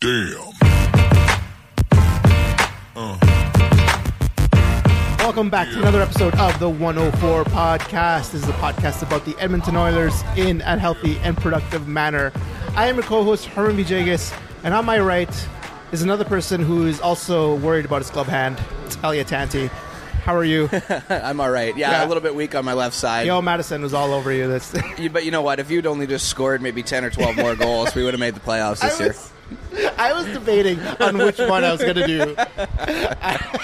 Damn. Uh. Welcome back to another episode of the 104 podcast. This is a podcast about the Edmonton Oilers in a healthy and productive manner. I am your co-host Herman Vijagas, and on my right is another person who is also worried about his glove hand. It's Elliott Tanti. How are you? I'm all right. Yeah, Yeah. a little bit weak on my left side. Yo, Madison was all over you. That's You- but you know what? If you'd only just scored maybe 10 or 12 more goals, we would have made the playoffs I this year. I was debating on which one I was going to do. I,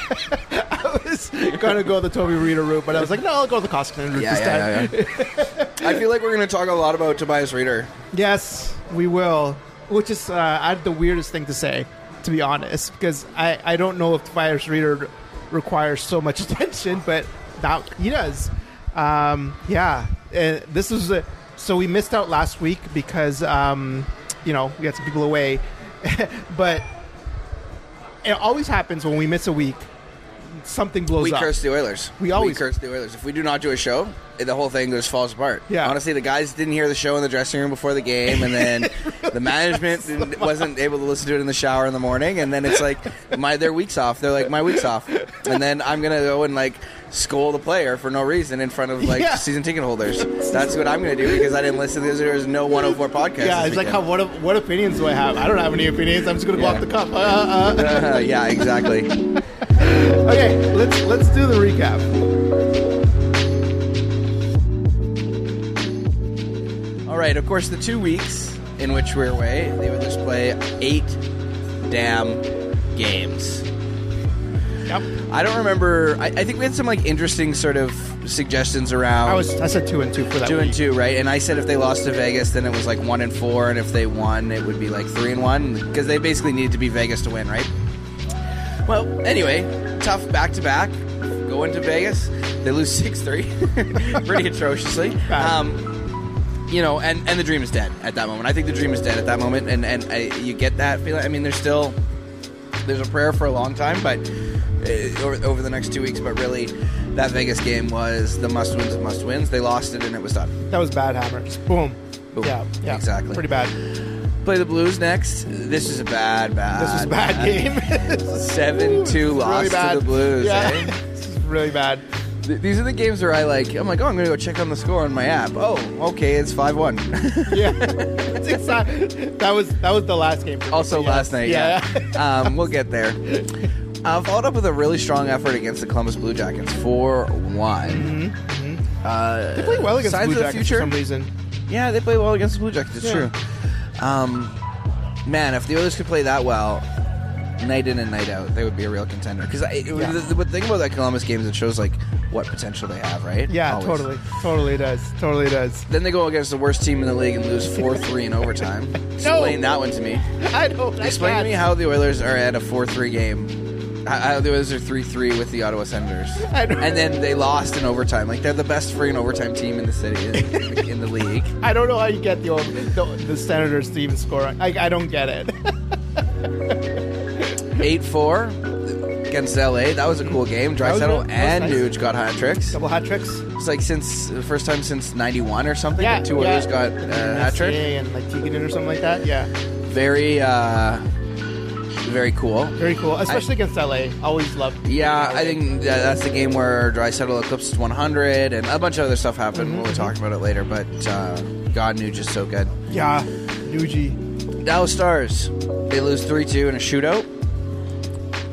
I was going to go the Toby Rieder route, but I was like, no, I'll go the Koskinen route Yeah, this yeah, time. yeah, yeah. I feel like we're going to talk a lot about Tobias Rieder. Yes, we will. Which is uh, the weirdest thing to say, to be honest, because I, I don't know if Tobias Rieder requires so much attention, but that he does. Um, yeah, uh, this was a, so we missed out last week because um, you know we had some people away, but it always happens when we miss a week. Something blows We up. We curse the Oilers. We always- curse the Oilers. If we do not do a show, the whole thing just falls apart. Yeah. Honestly, the guys didn't hear the show in the dressing room before the game, and then the management didn't, wasn't able to listen to it in the shower in the morning, and then it's like my their weeks off. They're like my weeks off, and then I'm gonna go and like scold the player for no reason in front of like Yeah. season ticket holders. That's what I'm gonna do because I didn't listen to this. There's no 104 podcast. yeah, it's like how what what opinions do I have? I don't have any opinions. I'm just gonna go Yeah. off the cuff. Uh, uh. Uh, yeah, exactly. Okay, let's let's do the recap. All right, of course, the two weeks in which we're away, they would just play eight damn games. Yep. I don't remember. I, I think we had some like interesting sort of suggestions around. I was I said two and two for that. two week. and two, right? And I said if they lost to Vegas, then it was like one and four, and if they won, it would be like three and one because they basically needed to be Vegas to win, right? Well, anyway, tough back to back. Go into Vegas, they lose six three, pretty atrociously. Um, you know, and, and the dream is dead at that moment. I think the dream is dead at that moment, and and I, you get that feeling. I mean, there's still there's a prayer for a long time, but uh, over, over the next two weeks. But really, that Vegas game was the must wins of must wins. They lost it, and it was done. That was bad hammers. Boom. Boom. Yeah, yeah, Exactly. Pretty bad. Play the Blues next. This is a bad, bad. This was a bad game. Seven two loss really bad. to the Blues. Yeah, eh? this is really bad. Th- These are the games where I like. I'm like, oh, I'm gonna go check on the score on my app. Oh, okay, it's five one. Yeah, It's exci- that was that was the last game. for me, also yes. last night. Yeah, um, we'll get there. Uh, followed up with a really strong effort against the Columbus Blue Jackets, four one. Uh, they play well against the Blue the Jackets future. for some reason. Yeah, they play well against the Blue Jackets. It's Yeah. true. Um, man, if the Oilers could play that well, night in and night out, they would be a real contender. Because Yeah. the, the thing about that Columbus game is it shows like what potential they have, right? Yeah, Always. totally, totally does, totally does. Then they go against the worst team in the league and lose four three in overtime. Explain that one to me. I don't. I Explain to me how the Oilers are at a four three game. How how the Oilers are three three with the Ottawa Senators, and then they lost in overtime. Like they're the best freaking overtime team in the city in, in the league. I don't know how you get the the, the Senators to even score. I, I don't get it. Eight four against LA. That was a cool game. was Draisaitl was and nice. Nuge got hat tricks. Double hat tricks. It's like since the first time since '91 or something. Yeah, two yeah. Oilers got uh, hat trick. Messier and like Tegan or something like that. Yeah, Very, uh, very cool. very cool. Especially against LA. Always loved. Yeah, I think that that's the game where Draisaitl eclipsed 100, and a bunch of other stuff happened. Mm-hmm, We'll talk about it later, but uh, God knew just so good. Yeah, Nugie. Dallas Stars, they lose 3 2 in a shootout.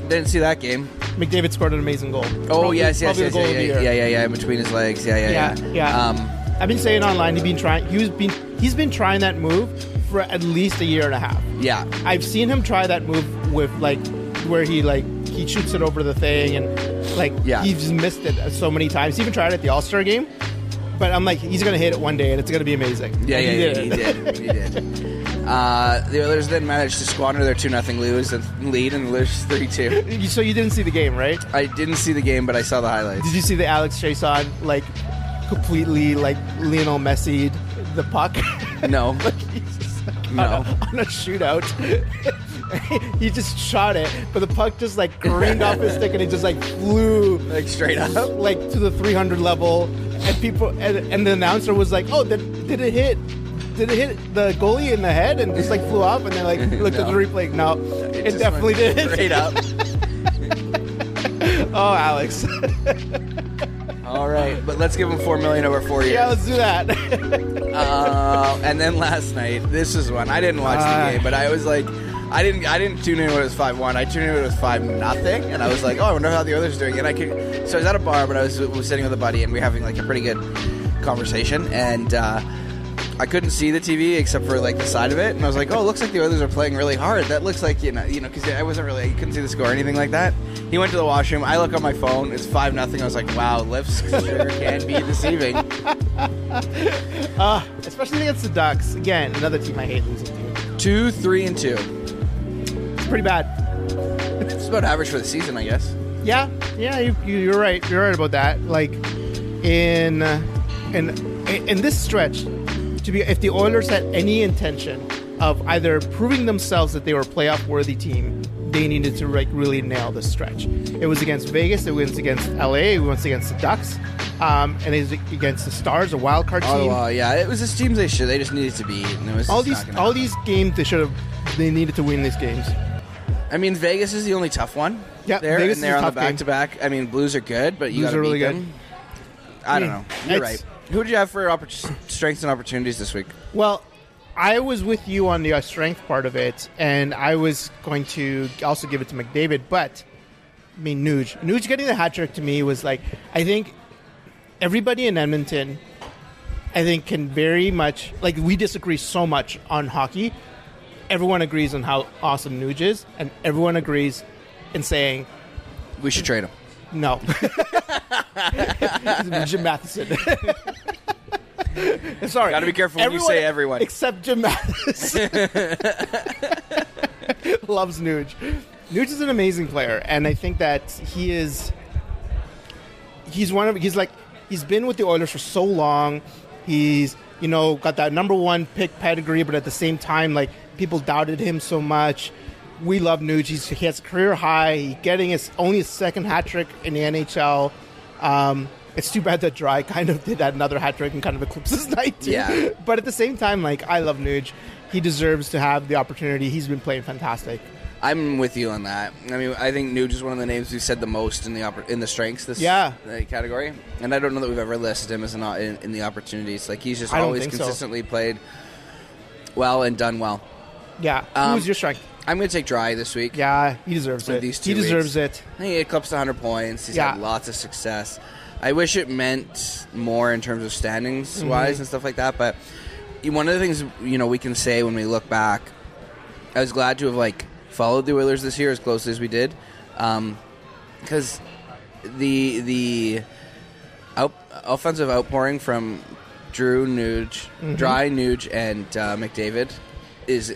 Didn't see that game. McDavid scored an amazing goal. Oh, Probably- yes, yes, probably yes, yeah, yeah, yeah, yeah, yeah, in between his legs. Yeah, yeah, Yeah, yeah. yeah. Um, I've been saying online he's been trying. He's been he's been trying that move for at least a year and a half. yeah. I've seen him try that move with like where he like he shoots it over the thing and like Yeah. he's missed it so many times. He even tried it at the All Star game, but I'm like he's gonna hit it one day and it's gonna be amazing. Yeah, yeah, he yeah, did he did. He did. Uh, the Oilers then managed to squander their 2 0 lose and lead and lose 3 2. You- so you didn't see the game, right? I didn't see the game, but I saw the highlights. Did you see the Alex Chiasson like completely like Lionel Messi the puck? No. like he's just like, No. on, a, on a shootout. he just shot it, but the puck just like careened off his stick and it just like flew Like straight up? like to the 300 level. And people and, and the announcer was like, "Oh, did, did it hit? Did it hit the goalie in the head and just like flew up and then like looked at the replay? No, it, just definitely did. Straight up. Oh, Alex. All right, but let's give him four million over four years. yeah, let's do that. Uh, and then last night, this is one I didn't watch Ah. the game, but I was like, I didn't, I didn't tune in when it was five one. I tuned in when it was five nothing, and I was like, oh, I wonder how the others are doing. And I could, so I was at a bar, but I was, was sitting with a buddy, and we were having like a pretty good conversation, and uh, I couldn't see the TV except for like the side of it, and I was like, oh, it looks like the others are playing really hard. That looks like you know, you know, because I wasn't really, you couldn't see the score or anything like that. He went to the washroom. I look on my phone. It's five nothing. I was like, wow, lifts sure can be deceiving. uh, especially against the Ducks. Again, another team I hate losing to. Two, three, and two. Pretty bad. It's about average for the season, I guess. Yeah, yeah, you, you, you're right. You're right about that. Like in in in this stretch, to be if the Oilers had any intention of either proving themselves that they were a playoff worthy team, they needed to like really nail this stretch. It was against Vegas. It was against LA. It was against the Ducks, um, and it was against the Stars, a wild card team. Oh, uh, yeah, it was just teams they should. They just needed to beat. And it was all these all happen. these games they should have they needed to win these games. I mean, Vegas is the only tough one. Yeah, there, Vegas and they're is on the tough game. back to back. I mean, Blues are good, but you Blues got to are really beat good. I don't know. You're it's- right. Who did you have for oppor- strengths and opportunities this week? Well, I was with you on the uh, strength part of it, and I was going to also give it to McDavid, but I mean, Nuge. Nuge getting the hat trick to me was like, I think everybody in Edmonton, I think, can very much, like, we disagree so much on hockey. Everyone agrees on how awesome Nuge is, and everyone agrees in saying, We should trade him. no. Jim Matheson. Sorry. Gotta be careful when you say everyone. Except Jim Matheson. Loves Nuge. Nuge is an amazing player, and I think that he is. He's one of. He's like. He's been with the Oilers for so long. He's you know got that number one pick pedigree, but at the same time, like people doubted him so much. We love Nuge. He's, he has a career high. He getting his only his second hat trick in the NHL. Um, it's too bad that Dry kind of did that another hat trick and kind of eclipses night too. Yeah. But at the same time, like I love Nuge. He deserves to have the opportunity. He's been playing fantastic. I'm with you on that. I mean, I think Nuge is one of the names we've said the most in the oppor- in the strengths this Yeah. uh, category, and I don't know that we've ever listed him as an, in, in the opportunities. Like he's just always think so. consistently played well and done well. Yeah. Um, Who's your strength? I'm going to take Dry this week. Yeah, he deserves it. these he deserves weeks. it. He eclipsed 100 points. He's Yeah. had lots of success. I wish it meant more in terms of standings Mm-hmm. wise and stuff like that. But one of the things you know we can say when we look back, I was glad to have like followed the Oilers this year as closely as we did, because the the out, offensive outpouring from Drew Nuge, Mm-hmm. Dry Nuge, and uh, McDavid is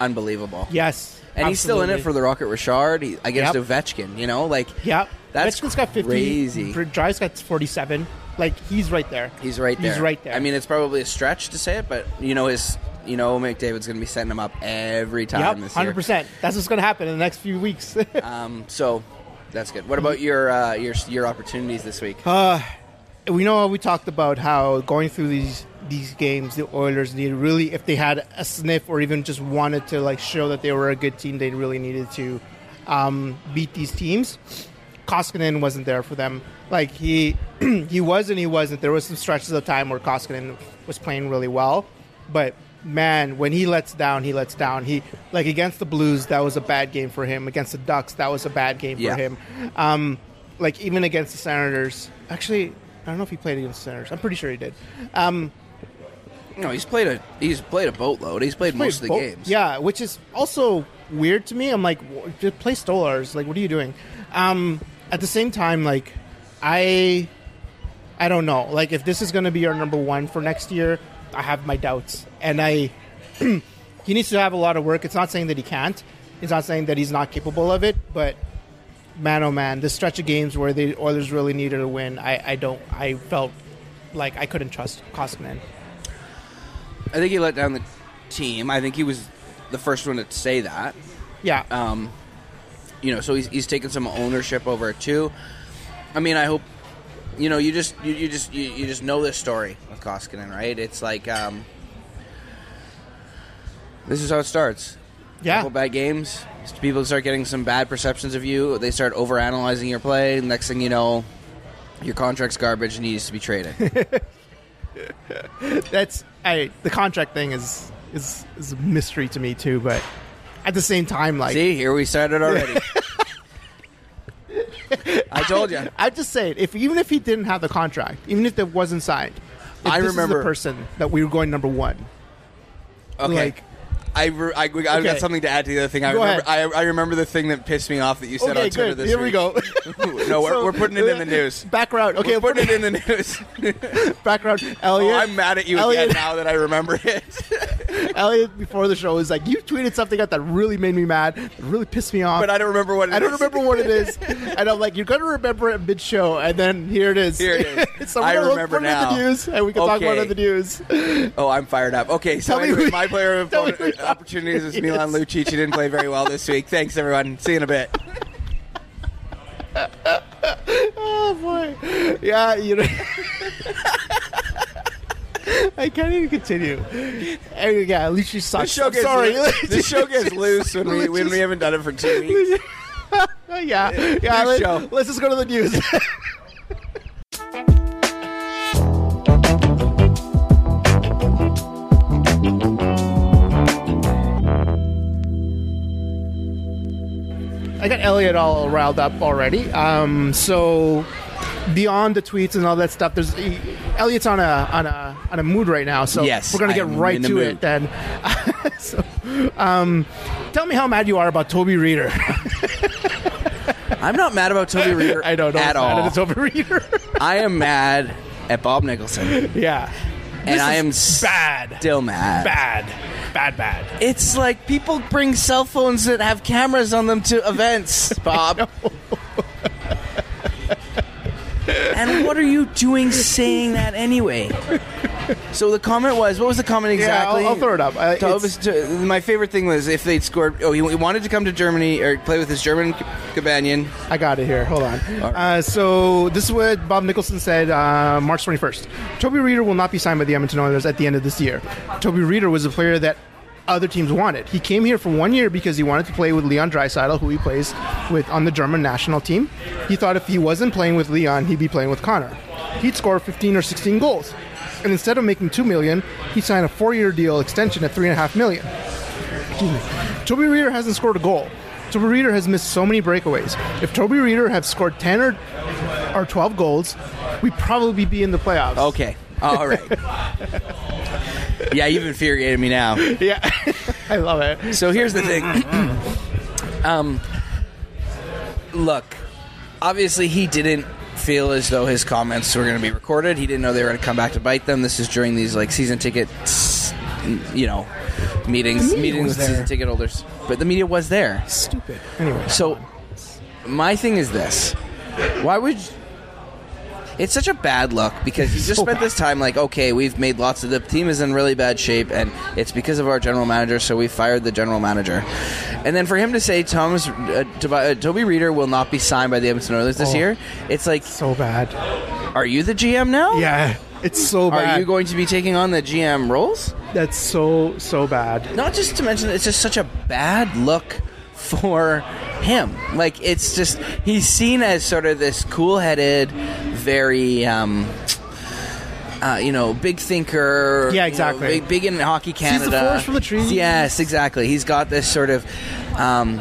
unbelievable. Yes. And he's still in it for the Rocket Richard he, against Yep. Ovechkin. You know, like Yep. That's Ovechkin's got 50. crazy. Dry's got 47. Like, he's right there. he's right there. He's right there. I mean, it's probably a stretch to say it, but you know, his you know McDavid's going to be setting him up every time yep, this year. 100%. That's what's going to happen in the next few weeks. Um, so that's good. What about your uh, your your opportunities this week? Uh, we know we talked about how going through these these games, the Oilers needed really, if they had a sniff or even just wanted to like show that they were a good team, they really needed to um, beat these teams. Koskinen wasn't there for them. Like he he was and he wasn't. There was some stretches of time where Koskinen was playing really well, but man, when he lets down, he lets down. He like against the Blues, that was a bad game for him. Against the Ducks, that was a bad game Yeah. for him. Um, like even against the Senators, actually, I don't know if he played against the Senators. I'm pretty sure he did. Um, No, he's played a he's played a boatload. He's played most of the games. Yeah, which is also weird to me. I'm like, w- just play Stolarz. Like, what are you doing? Um, at the same time, like, I, I don't know. Like, if this is going to be our number one for next year, I have my doubts, and I, he needs to have a lot of work. It's not saying that he can't. It's not saying that he's not capable of it, but. Man, oh man! This stretch of games where the Oilers really needed a win, I, I don't. I felt like I couldn't trust Koskinen. I think he let down the team. I think he was the first one to say that. Yeah, Um, you know, so he's, he's taken some ownership over it too. I mean, I hope you know you just you, you just you, you just know this story with Koskinen, right? It's like um, This is how it starts. Yeah. Couple bad games. People start getting some bad perceptions of you. They start overanalyzing your play. Next thing you know, your contract's garbage and needs to be traded. That's I the contract thing is is is a mystery to me too, but at the same time, like See, here we started already. I told you. I just say it. If even if he didn't have the contract, even if it wasn't signed, if I this is remember- the person that we were going number one. Okay. Like- I, re- I, I've got something to add to the other thing. I Go remember, I. I remember the thing that pissed me off that you said Okay, on Twitter good. this Here we go. no, we're, So- we're putting it in the news. Background. Okay, we're putting it in the news. background. oh, Elliott. I'm mad at you Elliott, again now that I remember it. Elliott before the show was like, "You tweeted something out that really made me mad. Really pissed me off." but I don't remember what it I don't remember what it is, and I'm like, "You're gonna remember it mid show," and then here it is. Here it is. so I remember put it in now. the news, and we can talk about it in the news. Oh, I'm fired up. Okay, so anyway, my player of tell me opponent- who- opportunities is Yes. Milan Lucic. He didn't play very well this week. Thanks, everyone. See you in a bit. Oh boy, yeah, you know. I can't even continue. Anyway, yeah, at least you suck. This show gets sorry. This show gets loose when we when we haven't done it for two weeks. yeah, yeah. Let, us just go to the news. I got Elliott all riled up already. Um, so beyond the tweets and all that stuff, there's Elliott's on a on a on a mood right now. So Yes, we're gonna get am right to mood. it then. so, um, tell me how mad you are about Toby Rieder. I'm not mad about Toby Rieder I don't know at all. It's Toby Rieder. I am mad at Bob Nicholson, yeah, and I am bad, still mad. bad, bad, bad. It's like people bring cell phones that have cameras on them to events, Bob. And what are you doing saying that anyway? So the comment was, what was the comment exactly? Yeah, I'll, I'll throw it up. Uh, it's- to- my favorite thing was if they'd scored. Oh, he, he wanted to come to Germany or play with his German c- companion. I got it here. Hold on. Uh, so this is what Bob Nicholson said uh, March 21st. Toby Rieder will not be signed by the Edmonton Oilers at the end of this year. Toby Reader was a player that other teams wanted. He came here for one year because he wanted to play with Leon Draisaitl, who he plays with on the German national team. He thought if he wasn't playing with Leon, he'd be playing with Connor. He'd score 15 or 16 goals. And instead of making two million, he signed a four-year deal extension at three and a half million. Excuse me. Toby Rieder hasn't scored a goal. Toby Rieder has missed so many breakaways. If Toby Rieder had scored 10 or, or 12 goals, we'd probably be in the playoffs. Okay, all right. yeah, you've infuriated me now. Yeah. I love it. So here's the thing. um, look, obviously he didn't feel as though his comments were going to be recorded. He didn't know they were going to come back to bite them. This is during these like season tickets, you know, meetings, meetings with season ticket holders. But the media was there. Stupid. Anyway. So my thing is this: Why would? It's such a bad look because you just So spent bad. this time like, okay, we've made lots of the team is in really bad shape, and it's because of our general manager, so we fired the general manager. And then for him to say Thomas uh, uh, Toby Rieder will not be signed by the Edmonton Oilers this Oh. year, it's like, So bad. are you the GM now? Yeah. It's so bad. Are you going to be taking on the GM roles? That's so, so bad. not just to mention it's just such a bad look for him like it's just he's seen as sort of this cool-headed very um uh, you know, big thinker. Yeah, you know, exactly. big, big in hockey Canada. the forest from the trees. Yes, exactly. He's got this sort of um,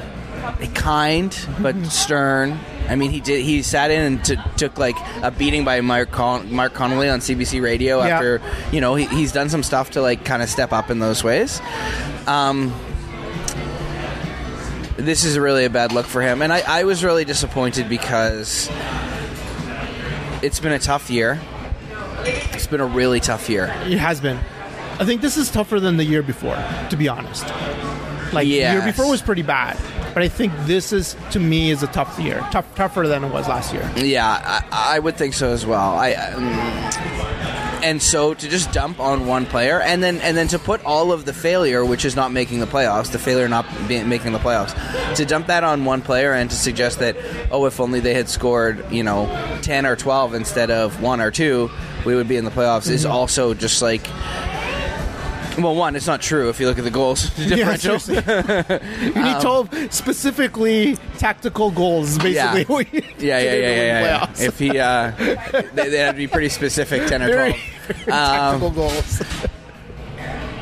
kind but stern. I mean, he did. He sat in and t- took like a beating by Mark Con- Mark Connolly on CBC Radio Yeah. after you know he, he's done some stuff to like kind of step up in those ways. Um, this is really a bad look for him, and I, I was really disappointed because it's been a tough year. It's been a really tough year. It has been. I think this is tougher than the year before, to be honest. Like the year before was pretty bad, but I think this is to me is a tough year, tough, tougher than it was last year. Yeah, I, I would think so as well. I. Um, and so to just dump on one player, and then and then to put all of the failure, which is not making the playoffs, the failure not be, making the playoffs, to dump that on one player and to suggest that oh, if only they had scored, you know, ten or twelve instead of one or two, we would be in the playoffs. Is mm-hmm. also just like Well, one, it's not true if you look at the goals differential. seriously. you need 12 specifically tactical goals, basically. Yeah. Yeah, yeah, yeah, yeah, yeah. If he, uh, they, they had to be pretty specific, ten or Very, twelve. very tactical goals.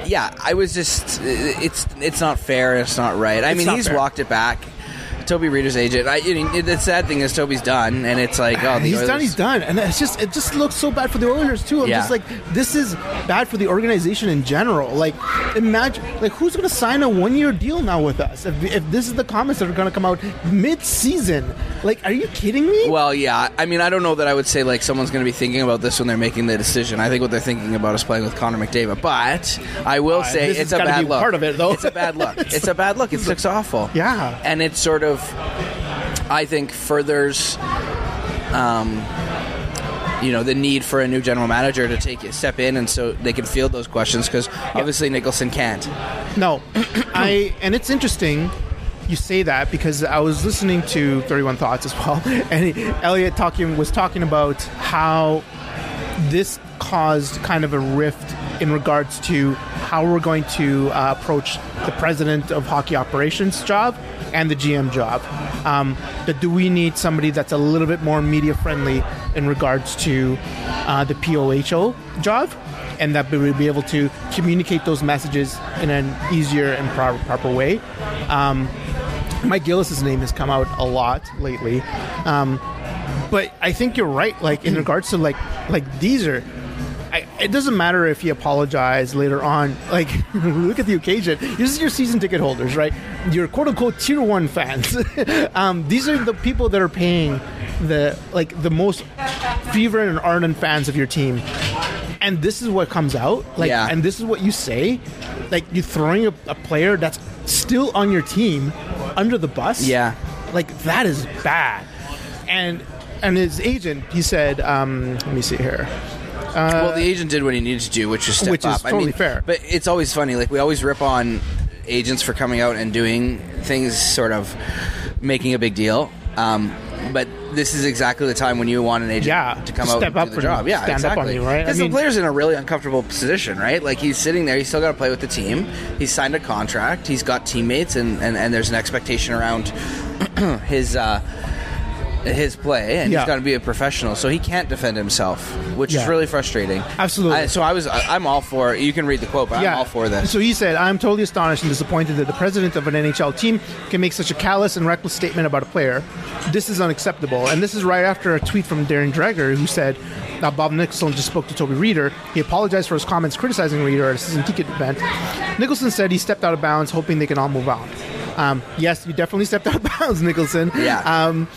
Yeah, I was just, it's it's not fair. It's not right. I It's mean, he's fair. walked it back. Toby Rieder's agent. I, I mean, the sad thing is Toby's done, and it's like, oh, the he's done. Oilers- He's done, and it's just it just looks so bad for the Oilers too. I'm Yeah. just like, this is bad for the organization in general. Like, imagine like who's going to sign a one year deal now with us if, if this is the comments that are going to come out mid season? Like, are you kidding me? Well, yeah. I mean, I don't know that I would say like someone's going to be thinking about this when they're making the decision. I think what they're thinking about is playing with Connor McDavid. But I will uh, say this it's a bad be look. part of it, though. It's a bad look. it's a bad look. It looks awful. Yeah. and it's sort of, I think, furthers. Um, you know the need for a new general manager to take a step in, and so they can field those questions because obviously Nicholson can't. No, I and it's interesting you say that because I was listening to Thirty One Thoughts as well, and Elliotte talking was talking about how this caused kind of a rift in regards to how we're going to uh, approach the president of hockey operations job and the GM job. Um, that do we need somebody that's a little bit more media friendly in regards to uh, the POHO job? And that we would be able to communicate those messages in an easier and pro- proper way. Um, Mike Gillis's name has come out a lot lately. Um, but I think you're right. Like in regards to like like these are. I, it doesn't matter if he apologized later on. Like, look at the occasion. This is your season ticket holders, right? Your quote unquote tier one fans. um, these are the people that are paying the like the most fever and ardent fans of your team. And this is what comes out. Like, Yeah. and this is what you say. Like, you're throwing a, a player that's still on your team under the bus. Yeah. Like that is bad. And and his agent, he said, um, let me see here. Well, the agent did what he needed to do, which is step Which is up. I mean, fair. But it's always funny. Like we always rip on agents for coming out and doing things, sort of making a big deal. Um, but this is exactly the time when you want an agent Yeah, to come to out step and up do the and job. Yeah, stand up on exactly. you, right? I Because mean- the player's in a really uncomfortable position, right? Like he's sitting there, he's still got to play with the team. He's signed a contract. He's got teammates, and, and, and there's an expectation around his. Uh, his play, and Yeah. he's got to be a professional, so he can't defend himself, which is really frustrating. Absolutely. I, so I was, I- I'm all for. You can read the quote, but I'm all for this. So he said, I'm totally astonished and disappointed that the president of an NHL team can make such a callous and reckless statement about a player. This is unacceptable. And this is right after a tweet from Darren Dreger who said, now Bob Nicholson just spoke to Toby Rieder. He apologized for his comments criticizing Rieder at a season ticket event. Nicholson said he stepped out of bounds, hoping they can all move on. Um, yes, you definitely stepped out of bounds, Nicholson. Yeah. Um,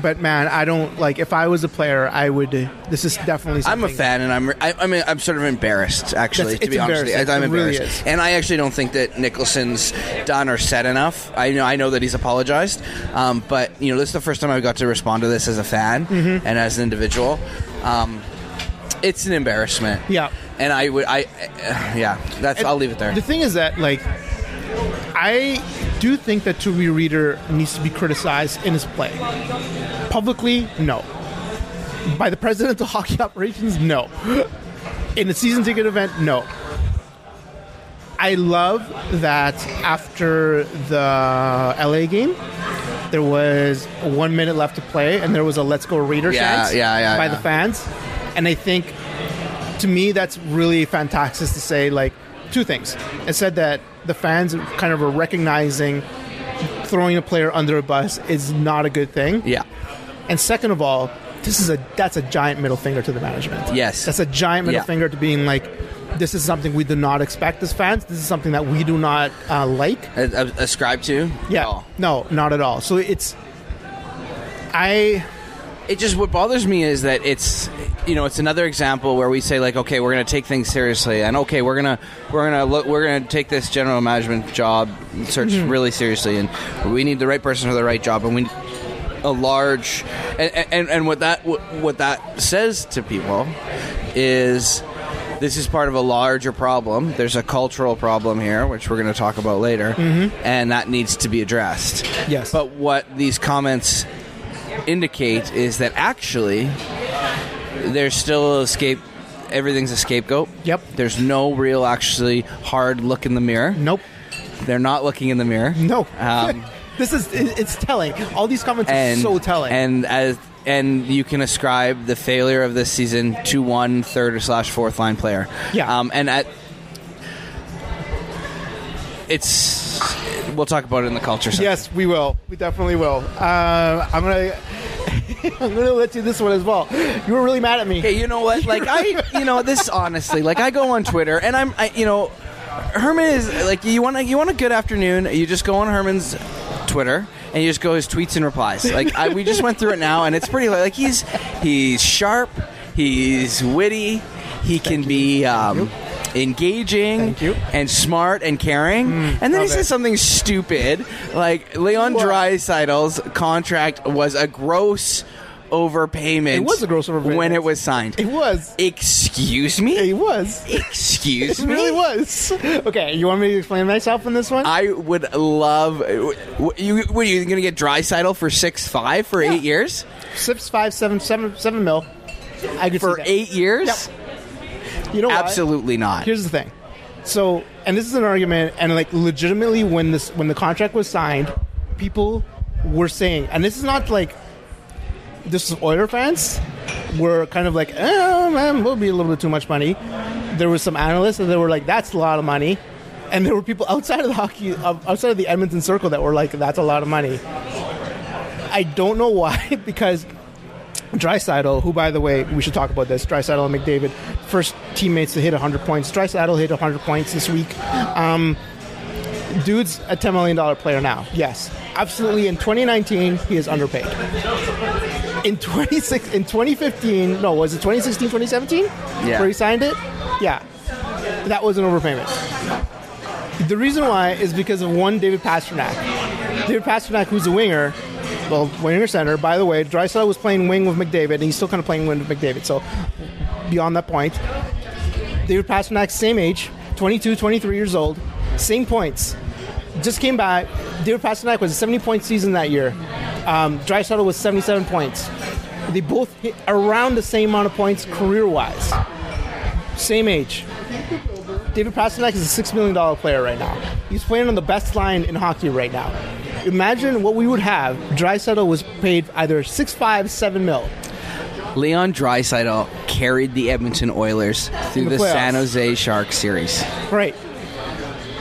but man, I don't like. If I was a player, I would. This is definitely. I'm a fan, and I'm. I, I mean, I'm sort of embarrassed, actually, That's- to be honest. With you. I'm It really and I actually don't think that Nicholson's done or said enough. I know, I know that he's apologized, um, but you know, this is the first time I've got to respond to this as a fan Mm-hmm. and as an individual. Um, it's an embarrassment. Yeah. and I would. I, uh, yeah, that's. I'll leave it there. The thing is that, like, I do think that Toby Rieder needs to be criticized in his play. Publicly, no. By the president of hockey operations, no. In a season ticket event, no. I love that after the LA game, there was one minute left to play, and there was a "Let's Go Raider" Yeah, chant yeah, yeah, by the fans, and I think to me that's really fantastic to say like two things it said that the fans kind of are recognizing throwing a player under a bus is not a good thing yeah. and second of all this is a that's a giant middle finger to the management Yes. that's a giant middle Yeah. finger to being like this is something we do not expect as fans this is something that we do not uh, like ascribe to. yeah Oh. no not at all so it's i it just what bothers me is that it's you know it's another example where we say like okay we're going to take things seriously and okay we're going to we're to look we're to take this general management job search Mm-hmm. really seriously and we need the right person for the right job and we a large and and, and what that what, what that says to people is this is part of a larger problem. There's a cultural problem here, which we're going to talk about later, and that needs to be addressed. Yes. But what these comments indicate is that actually there's still escape everything's a scapegoat. Yep. There's no real actually hard look in the mirror. Nope. They're not looking in the mirror. No. Um, this is it- it's telling. All these comments and are so telling. And as and you can ascribe the failure of this season to one third or slash fourth line player. Yeah. Um, and at it's we'll talk about it in the culture section. yes, we will. We definitely will. Uh, I'm gonna I'm gonna let you this one as well. You were really mad at me. Hey, you know what? Like I, you know, this honestly, like I go on Twitter and I'm, I, you know, Herman is like you want a, you want a good afternoon. You just go on Herman's Twitter and you just go his tweets and replies. Like I, we just went through it now and it's pretty like he's he's sharp, he's witty, he can be. Um, Engaging. Mm, and smart and caring, and then he says something stupid like Leon What? Draisaitl's contract was a gross overpayment. It was a gross overpayment. when it was signed. It was. Excuse me? It was. Excuse It me? really was. Okay, you want me to explain myself in this one? I would love. w- You, what are you going to get Draisaitl for six five for eight years? Six, five, seven, seven, seven mil. I could For eight years? Yep. You know what? Absolutely not. Here's the thing. So, and this is an argument, and like legitimately, when this when the contract was signed, people were saying, and this is not like this is Oiler fans were kind of like, oh man, will be a little bit too much money. There was some analysts that were like, that's a lot of money, and there were people outside of the hockey, outside of the Edmonton circle that were like, that's a lot of money. I don't know why, because Draisaitl, who by the way, we should talk about this. Draisaitl and McDavid, first teammates to hit 100 points. Draisaitl hit 100 points this week. Um, dude's a 10 million dollar player now. Yes, absolutely. In 2019, he is underpaid. In 26, in 2015, no, was it 2016, 2017? Yeah. Where he signed it? Yeah, that was an overpayment. The reason why is because of one David Pastrnak. David Pastrnak, who's a winger, well, winger center. By the way, Draisaitl was playing wing with McDavid, and he's still kind of playing wing with McDavid. So, beyond that point, David Pastrnak, same age, 22, 23 years old, same points. Just came back. David Pastrnak was a 70 point season that year. Um, Draisaitl was 77 points. They both hit around the same amount of points career wise. Same age. David Pastrnak is a six million dollar player right now. He's playing on the best line in hockey right now. Imagine what we would have. Draisaitl was paid either six five, seven mil. Leon Draisaitl carried the Edmonton Oilers through In the, the. San Jose Sharks series. Right.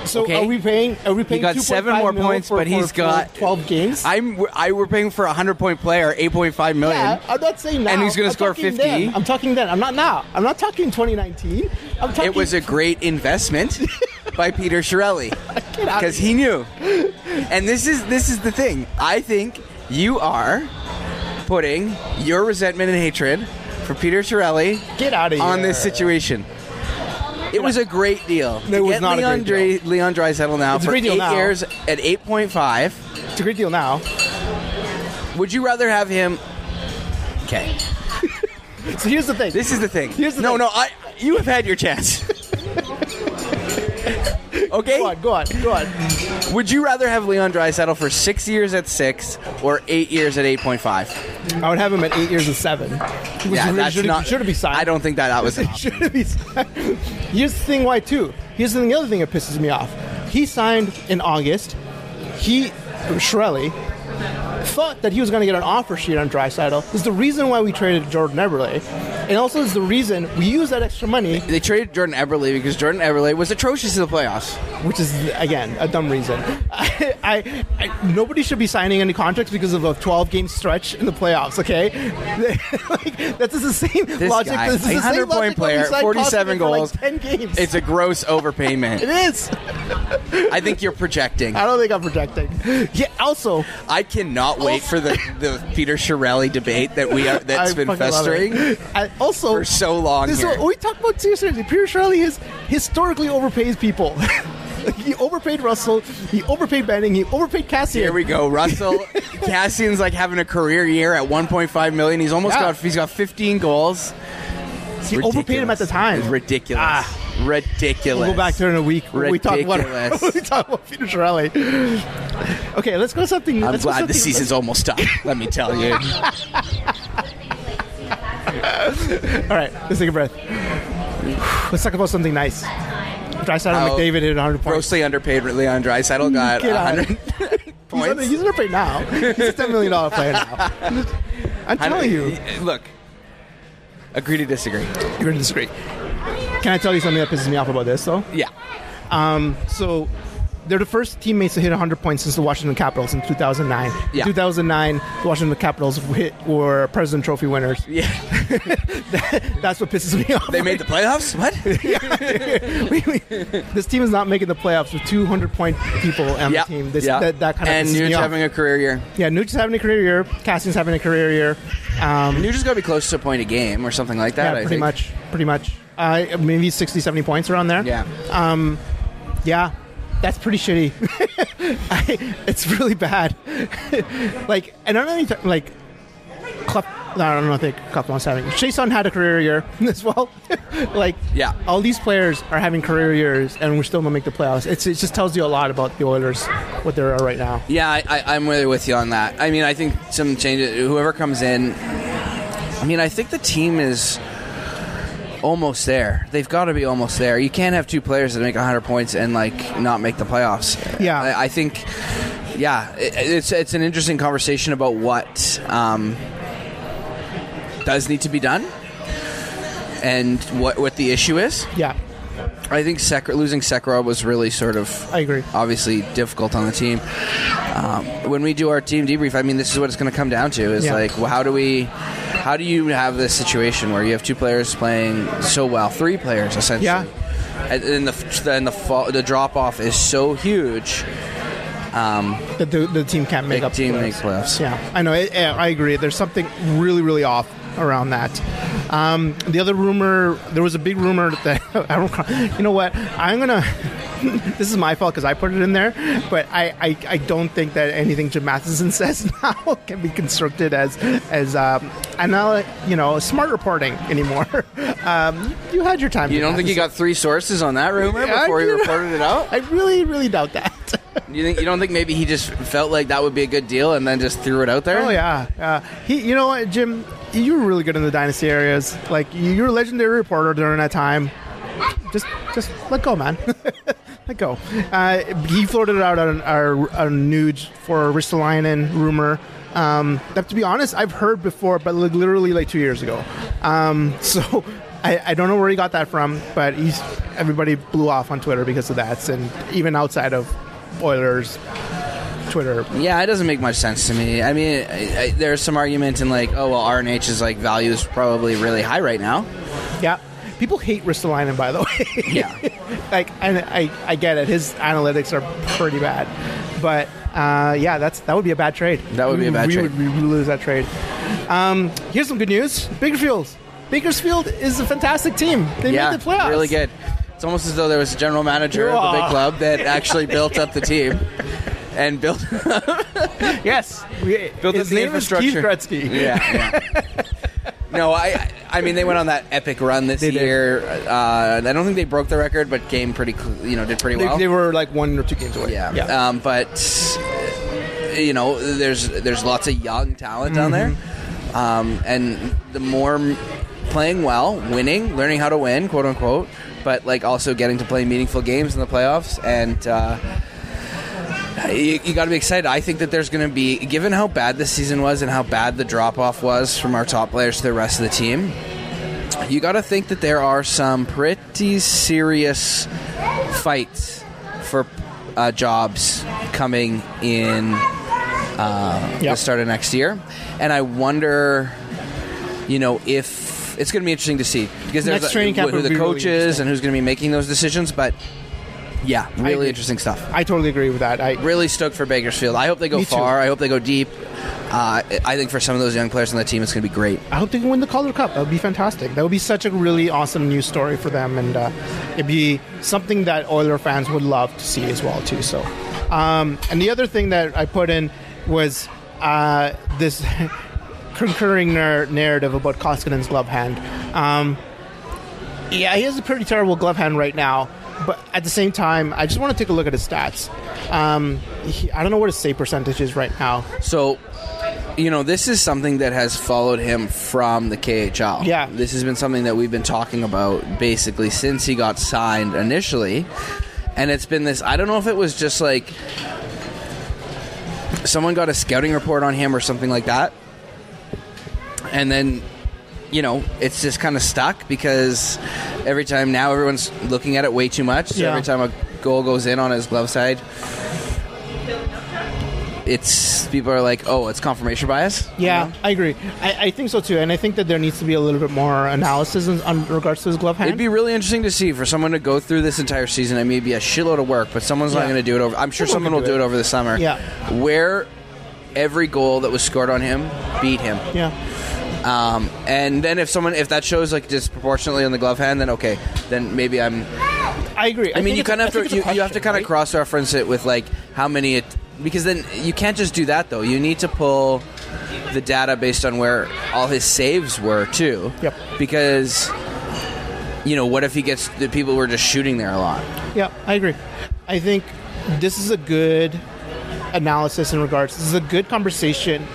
So Okay. are we paying? Are we paying? He got seven more points, for- but for- he's for got twelve games. I'm I we're paying for a hundred point player, eight point five million. yeah, I'm not saying now. And he's gonna score talking 50. Then. I'm talking then. I'm not now. I'm not talking 2019. I'm talking. It was a great investment by Peter Chiarelli Get out of because he knew. And this is this is the thing. I think you are putting your resentment and hatred for Peter Chiarelli Get out of here on this situation. It was a great deal. It to was get not a Leon great Dre, Leon Draisaitl now It's a for great deal eight now. years at eight point five. It's a great deal now. Would you rather have him? Okay, So here's the thing. this is the thing. Here's the no, thing. no. I you have had your chance. Okay. Go on. Go on. Go on. Would you rather have Leon Draisaitl for six years at six or eight years at eight point five? I would have him at eight years and seven. Yeah, that's should, not. Should be signed. I don't think that that was an option. should be signed. Here's the thing why too. Here's the other thing that pisses me off. He signed in August. He Chiarelli thought that he was going to get an offer sheet on Draisaitl. Is the reason why we traded Jordan Eberle, and also is the reason we used that extra money, They traded Jordan Eberle because Jordan Eberle was atrocious in the playoffs. which is again a dumb reason. I, I, I nobody should be signing any contracts because of a 12 game stretch in the playoffs. Okay, like, that's the same This logic. guy, this is the same 100 point player, 47 Koskinen for, like, goals. 10 games. It's a gross overpayment. It is. I think you're projecting. I don't think I'm projecting. Yeah. Also, I cannot wait for the, the Peter Chiarelli debate that we are that's I been festering. I, also, for so long this is here. what we talk about seriously. Peter Chiarelli has historically overpays people. he overpaid Russell. He overpaid Benning. He overpaid Chiasson. Here we go, Russell. Chiasson's like having a career year at 1.5 million. He's almost Yeah. got he's got 15 goals. He overpaid him at the time. It's ridiculous. Ah. ridiculous. We'll go back there in a week when we talk about Ridiculous. we talk about Peter Chiarelli. Okay, let's go something. I'm let's glad the season's almost done. Let me tell you. All right, let's take a breath. Let's talk about something nice. Draisaitl and Oh, McDavid hit 100 points. Grossly underpaid Leon Draisaitl got Get out. 100 He's, points. under, he's underpaid now. He's a $10 million player now. I'm telling you. Look, agree to disagree. You're to disagree. Can I tell you something that pisses me off about this, though? Yeah. Um, so they're the first teammates to hit 100 points since the Washington Capitals in 2009. Yeah. 2009, the Washington Capitals hit, were President Trophy winners. Yeah. That's what pisses me off. They made the playoffs? What? We- we- this team is not making the playoffs with 200 point people on yeah. the team. This, yeah. that, that kind of and me having a career year. yeah, Nuge is having a career year. Chiasson's having a career year. Um, Nuge has got to be close to a point a game or something like that. yeah, I pretty think. much. Pretty much. Uh, maybe 60, 70 points around there. Yeah. Um, yeah, that's pretty shitty. I, it's really bad. like, and I don't th- like. Clef, I don't know. I think Clef wants having. Jason had a career year as well. like, Yeah. all these players are having career years, and we're still gonna make the playoffs. It's, it just tells you a lot about the Oilers, what they are right now. Yeah, I, I'm really with you on that. I mean, I think some changes. Whoever comes in, I mean, I think the team is almost there. They've got to be almost there. You can't have two players that make 100 points and like not make the playoffs. Yeah. I, I think. Yeah, it, it's it's an interesting conversation about what um, does need to be done and what what the issue is. Yeah, I think losing Sekera was really sort of I agree. obviously difficult on the team. Um, when we do our team debrief, I mean, this is what it's going to come down to: is Yeah. like, well, how do we, how do you have this situation where you have two players playing so well, three players essentially, Yeah. and, and the and the fall, the drop off is so huge. Um, The, the, the team can't make up. team playoffs. make playoffs. Yeah, I know. Yeah, I agree. There's something really, really off around that. Um, the other rumor, there was a big rumor that I don't. You know what? I'm gonna. this is my fault because I put it in there, but I, I, I don't think that anything Jim Matheson says now can be constructed as as um, you know smart reporting anymore. Um, you had your time. you don't think you got three sources on that rumor Yeah, before you reported it out? I really, really doubt that. You think you don't think maybe he just felt like that would be a good deal and then just threw it out there? Oh yeah, uh, he. You know what, Jim? You were really good in the dynasty areas. Like you're a legendary reporter during that time. Just, just let go, man. let go. Uh, he floated out on on Nuge for a Ristolainen rumor. Um, that, to be honest, I've heard before, but li- literally like two years ago. Um, so I, I don't know where he got that from, but he's everybody blew off on Twitter because of that, and even outside of Oilers Twitter. Yeah, it doesn't make much sense to me. I mean, I, I, there's some argument in like, oh well, RNH's like value is probably really high right now. Yeah. People hate Ristolainen, by the way. Yeah. like, and I, I get it. His analytics are pretty bad, but uh, yeah, that's that would be a bad trade. That would be a bad we trade. Would, we would lose that trade. Um, here's some good news. Bakersfield. Bakersfield is a fantastic team. They yeah, made the playoffs. really good. It's almost as though there was a general manager of the big club that actually built up the team and build. Yes. We, built his up the name is Keith infrastructure. Gretzky. Yeah. yeah. No, I, I- I mean they went on that epic run this They year. Uh, I don't think they broke the record, but came pretty, you know, did pretty They, well. they were like one or two games away. Yeah. Yeah. Um, but you know, there's there's lots of young talent down there, Mm-hmm. um, and the more playing well, winning, learning how to win, quote unquote, but like also getting to play meaningful games in the playoffs and. Uh, you, you got to be excited. I think that there's going to be, given how bad this season was and how bad the drop off was from our top players to the rest of the team, you got to think that there are some pretty serious fights for uh, jobs coming in uh, Yep. the start of next year, and I wonder, you know, if it's going to be interesting to see because there's Next a- training camp who would the be really coaches and who's going to be making those decisions, but yeah, really interesting stuff. I totally agree with that. I Really stoked for Bakersfield. I hope they go Me too. far. I hope they go deep. Uh, I think for some of those young players on the team, it's going to be great. I hope they can win the Calder Cup. That would be fantastic. That would be such a really awesome news story for them, and uh, it'd be something that Oiler fans would love to see as well too. So, um, and the other thing that I put in was uh, this concurring nar- narrative about Koskinen's glove hand. Um, yeah, he has a pretty terrible glove hand right now, but at the same time, I just want to take a look at his stats. Um, he, I don't know what his save percentage is right now. So you know, this is something that has followed him from the KHL. Yeah. This has been something that we've been talking about basically since he got signed initially. And it's been this I don't know if it was just like someone got a scouting report on him or something like that. And then you know, it's just kind of stuck because every time now everyone's looking at it way too much. So Yeah. every time a goal goes in on his glove side, it's people are like, "Oh, it's confirmation bias." Yeah? I agree. I, I think so too, and I think that there needs to be a little bit more analysis in, on regards to his glove hand. It'd be really interesting to see for someone to go through this entire season. It may be a shitload of work, but someone's not Yeah. going to do it over. I'm sure Someone someone can will do do it. it over the summer. Yeah. where every goal that was scored on him beat him. yeah, Um, and then if someone if that shows like disproportionately on the glove hand, then okay, then maybe I'm. I agree. I, mean, you kind of I have to you, you have to kind of right? cross reference it with like how many it because then you can't just do that though. You need to pull the data based on where all his saves were too. Yep. Because you know what if he gets the people were just shooting there a lot. Yeah, I agree. I think this is a good analysis in regards. This is a good conversation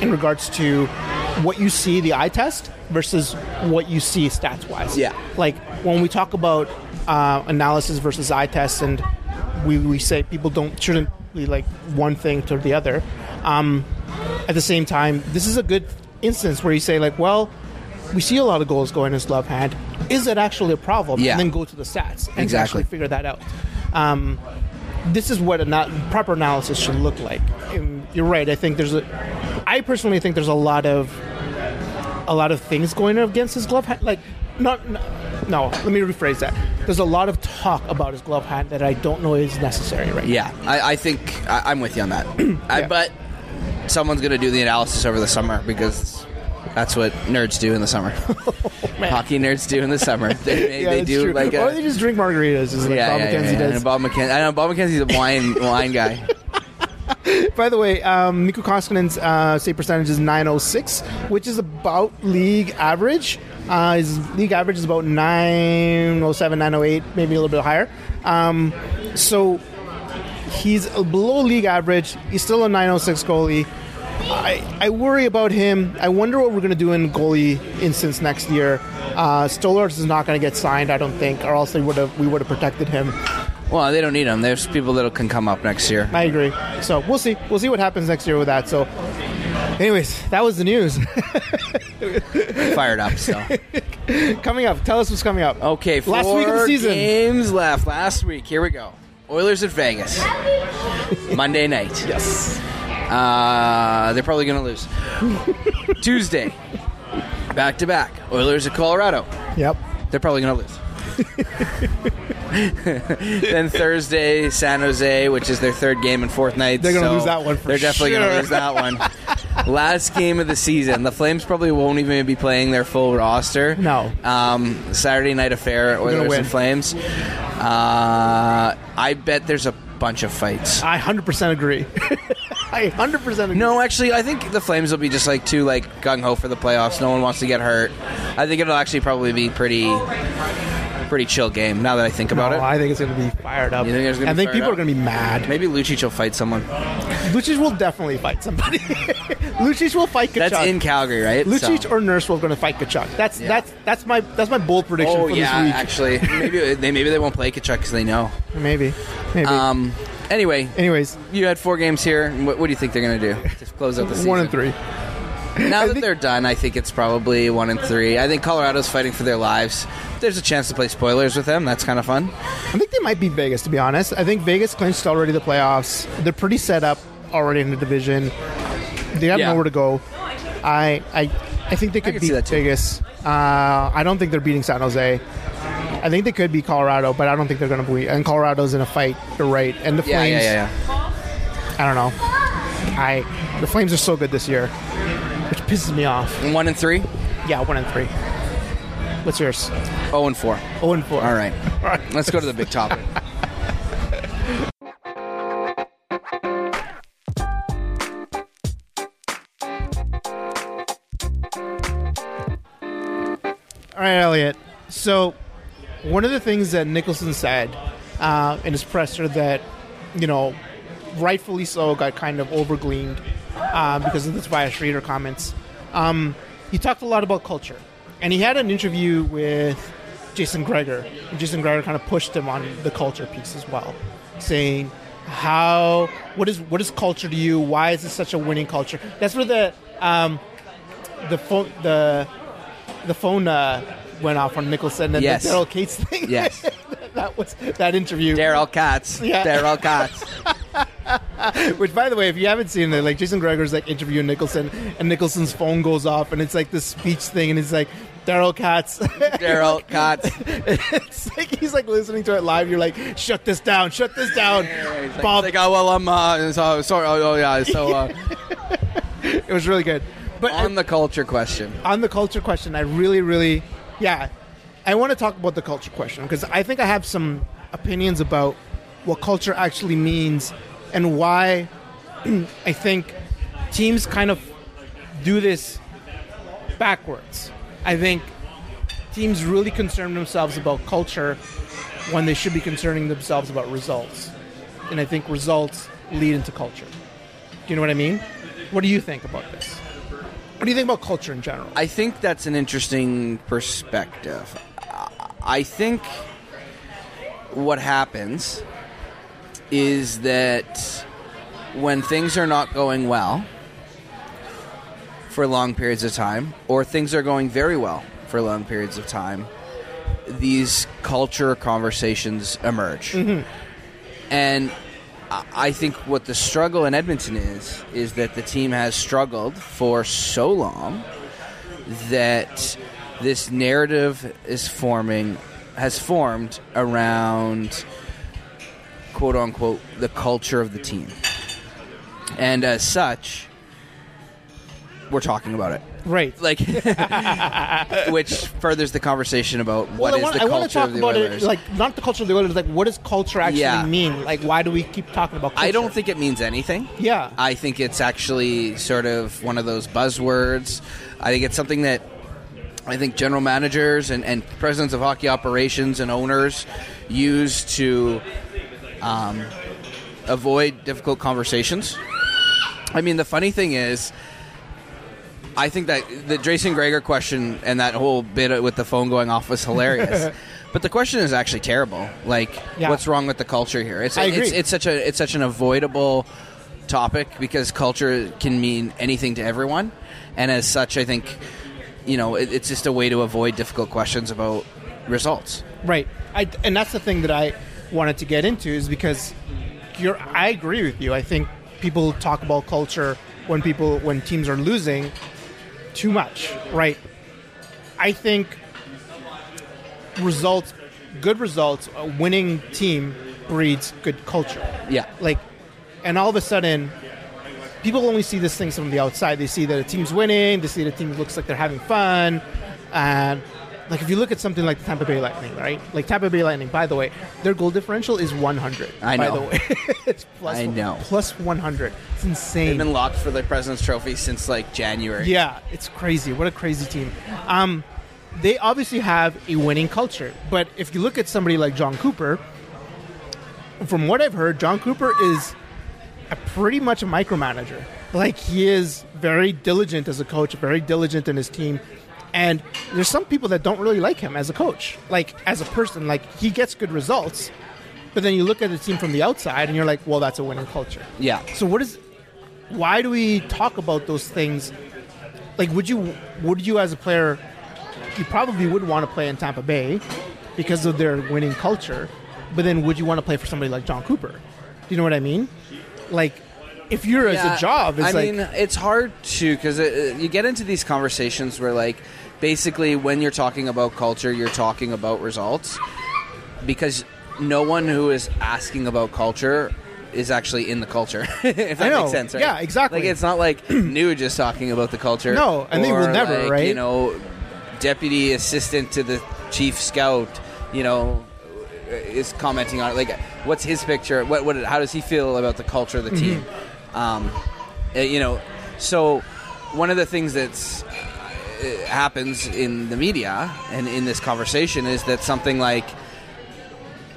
in regards to what you see the eye test versus what you see stats wise. Yeah. Like when we talk about uh, analysis versus eye test, and we, we say people don't shouldn't be like one thing to the other. Um, at the same time, this is a good instance where you say like, well, we see a lot of goals going in his glove hand. Is it actually a problem? Yeah. And then go to the stats and Exactly. actually figure that out. Um, this is what a proper analysis should look like. And you're right. I think there's a. I personally think there's a lot of a lot of things going against his glove hand. Like, not no. Let me rephrase that. There's a lot of talk about his glove hand that I don't know is necessary right Yeah, I, I think I, I'm with you on that. I, Yeah. but someone's going to do the analysis over the summer because that's what nerds do in the summer. Man. Hockey nerds do in the summer. They, they, Yeah, they do true. like or they just drink margaritas, as like yeah, Bob yeah, McKenzie yeah. does. And Bob McKenzie. I know Bob McKenzie's a wine wine guy. By the way, um, Mikko Koskinen's uh, save percentage is 906, which is about league average. Uh, his league average is about 907, 908, maybe a little bit higher. Um, so he's below league average. He's still a 906 goalie. I, I worry about him. I wonder what we're going to do in goalie instance next year. Uh, Stolarz is not going to get signed, I don't think, or else they would have we would have protected him. Well, they don't need him. There's people that can come up next year. I agree. So we'll see. We'll see what happens next year with that. So, anyways, that was the news. Fired up. So coming up, tell us what's coming up. okay, four Last week of the season. games left. Last week. Here we go. Oilers at Vegas. Monday night. Yes. Uh, they're probably going to lose. Tuesday, back to back. Oilers at Colorado. Yep. They're probably going to lose. then Thursday, San Jose, which is their third game and fourth night. They're gonna so lose that one for They're definitely going to lose that one. Last game of the season. The Flames probably won't even be playing their full roster. No. Um, Saturday night affair, Oilers and Flames. Uh, I bet there's a bunch of fights. I 100% agree. I 100% agree. No, actually, I think the Flames will be just like too like gung ho for the playoffs. No one wants to get hurt. I think it'll actually probably be pretty, pretty chill game. Now that I think about No, it, I think it's going to be fired up. You think it's gonna I be think fired people up? are going to be mad. maybe Lucic will fight someone. Lucic will definitely fight somebody. Lucic will fight Tkachuk. That's in Calgary, right? Lucic So- or Nurse will going to fight Tkachuk. That's Yeah. that's that's my that's my bold prediction Oh for yeah, this week. actually, maybe they maybe they won't play Tkachuk because they know. Maybe, maybe. Um. Anyway, Anyways, you had four games here. What, what do you think they're going to do? Just close out the season. one and three. Now that they're done, I think it's probably one and three. I think Colorado's fighting for their lives. There's a chance to play spoilers with them. That's kind of fun. I think they might beat Vegas, to be honest. I think Vegas clinched already the playoffs. They're pretty set up already in the division. They have Yeah. nowhere to go. I I I think they could beat. Vegas. Uh, I don't think they're beating San Jose. I think they could beat Colorado, but I don't think they're going to beat. And Colorado's in a fight. You're right. And the Yeah, Flames. yeah, yeah, yeah. I don't know. I the Flames are so good this year, which pisses me off. And One and three. Yeah, one and three. What's yours? Oh and four. Oh and four. All right. All right. Let's go to the big topic. All right, Elliott. So, one of the things that Nicholson said uh, in his presser that, you know, rightfully so, got kind of overgleaned um, because of the Tobias Rieder comments. Um, he talked a lot about culture, and he had an interview with Jason Gregor. And Jason Gregor kind of pushed him on the culture piece as well, saying how what is what is culture to you? Why is this such a winning culture? That's where the um, the phone the the phone uh, went off on Nicholson and Yes. the Daryl Katz thing. Yes. that was that interview. Daryl Katz. Yeah. Daryl Katz. Which, by the way, if you haven't seen it, like Jason Gregor's like interviewing Nicholson, and Nicholson's phone goes off, and it's like this speech thing, and it's like Daryl Katz. Daryl Katz. it's like he's like listening to it live. You're like, shut this down, shut this down, Bob. Like, oh well, I'm uh, so, sorry. Oh, oh, yeah. So uh, it was really good. But on the culture question, on the culture question, I really, really, yeah, I want to talk about the culture question because I think I have some opinions about what culture actually means and why I think teams kind of do this backwards. I think teams really concern themselves about culture when they should be concerning themselves about results. And I think results lead into culture. Do you know what I mean? What do you think about this? What do you think about culture in general? I think that's an interesting perspective. I think what happens is that when things are not going well for long periods of time, or things are going very well for long periods of time, these culture conversations emerge. Mm-hmm. And I- I think what the struggle in Edmonton is, is that the team has struggled for so long that this narrative is forming, has formed around quote unquote the culture of the team. And as such, we're talking about it. right. Like, which furthers the conversation about what well, is want, the I want culture to talk of the about Oilers. it, like not the culture of the Oilers, like what does culture actually Yeah. mean? Like why do we keep talking about? culture? I don't think it means anything. Yeah. I think it's actually sort of one of those buzzwords. I think it's something that I think general managers and, and presidents of hockey operations and owners use to um, avoid difficult conversations. I mean, the funny thing is, I think that the Jason Gregor question and that whole bit with the phone going off was hilarious. but the question is actually terrible. Like, Yeah. what's wrong with the culture here? It's I it's, it's such a it's such an avoidable topic because culture can mean anything to everyone, and as such, I think you know it, it's just a way to avoid difficult questions about results. Right. I, and that's the thing that I wanted to get into is because you're. I agree with you. I think people talk about culture when people when teams are losing too much. Right. I think results, good results, a winning team breeds good culture. Yeah, like and all of a sudden people only see this thing from the outside they see that a team's winning they see the team looks like they're having fun and like if you look at something like the Tampa Bay Lightning, right? Like Tampa Bay Lightning, by the way, their goal differential is 100. I By know. the way, it's plus I know. plus 100. It's insane. they've been locked for the President's Trophy since like January. Yeah, it's crazy. What a crazy team. Um, they obviously have a winning culture, but if you look at somebody like Jon Cooper, from what I've heard, Jon Cooper is a pretty much a micromanager. Like he is very diligent as a coach, very diligent in his team. And there's some people that don't really like him as a coach, like as a person. Like he gets good results, but then you look at the team from the outside, and you're like, well, that's a winning culture. yeah. So what is? Why do we talk about those things? Like, would you would you as a player, you probably would want to play in Tampa Bay because of their winning culture, but then would you want to play for somebody like Jon Cooper? Do you know what I mean? Like, if you're as a job, it's I like mean, it's hard to because you get into these conversations where, like, basically, when you're talking about culture, you're talking about results because no one who is asking about culture is actually in the culture. if that makes sense, right? Yeah, exactly. Like, it's not like new just talking about the culture. No, and they will never, like, right? You know, deputy assistant to the chief scout. You know. Is commenting on it like, what's his picture? What, what? How does he feel about the culture of the team? Um, uh, you know, so one of the things that's happens in the media and in this conversation is that something like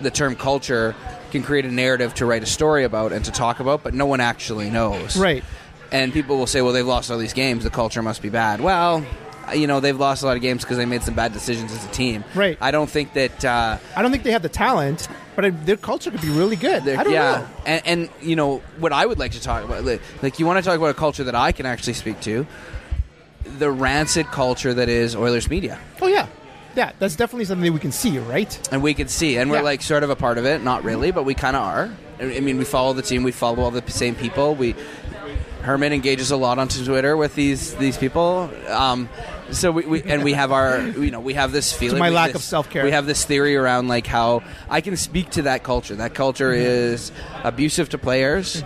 the term culture can create a narrative to write a story about and to talk about, but no one actually knows. Right. And people will say, well, they've lost all these games. The culture must be bad. Well, you know, they've lost a lot of games because they made some bad decisions as a team. Right. I don't think that. Uh, I don't think they have the talent, but I, their culture could be really good. I don't yeah, know. And, and you know what I would like to talk about, like, like you want to talk about a culture that I can actually speak to, the rancid culture that is Oilers media, Oh yeah, yeah. That's definitely something that we can see, right? and we can see, and we're Yeah. like sort of a part of it, not really, but we kind of are. I mean, we follow the team, we follow all the same people. We Herman engages a lot on Twitter with these these people. Um, so we, we and we have our you know we have this feeling my lack this- of self-care. We have this theory around like how I can speak to that culture. That culture Mm-hmm. is abusive to players.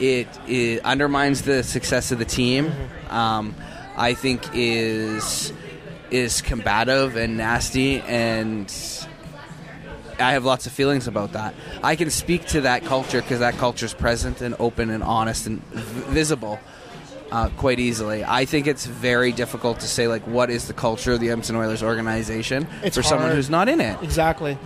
It, it undermines the success of the team. Mm-hmm. Um, I think is is combative and nasty and I have lots of feelings about that. I can speak to that culture because that culture is present and open and honest and v- visible uh, quite easily. I think it's very difficult to say like what is the culture of the Edmonton Oilers organization It's for someone who's not in it. Exactly.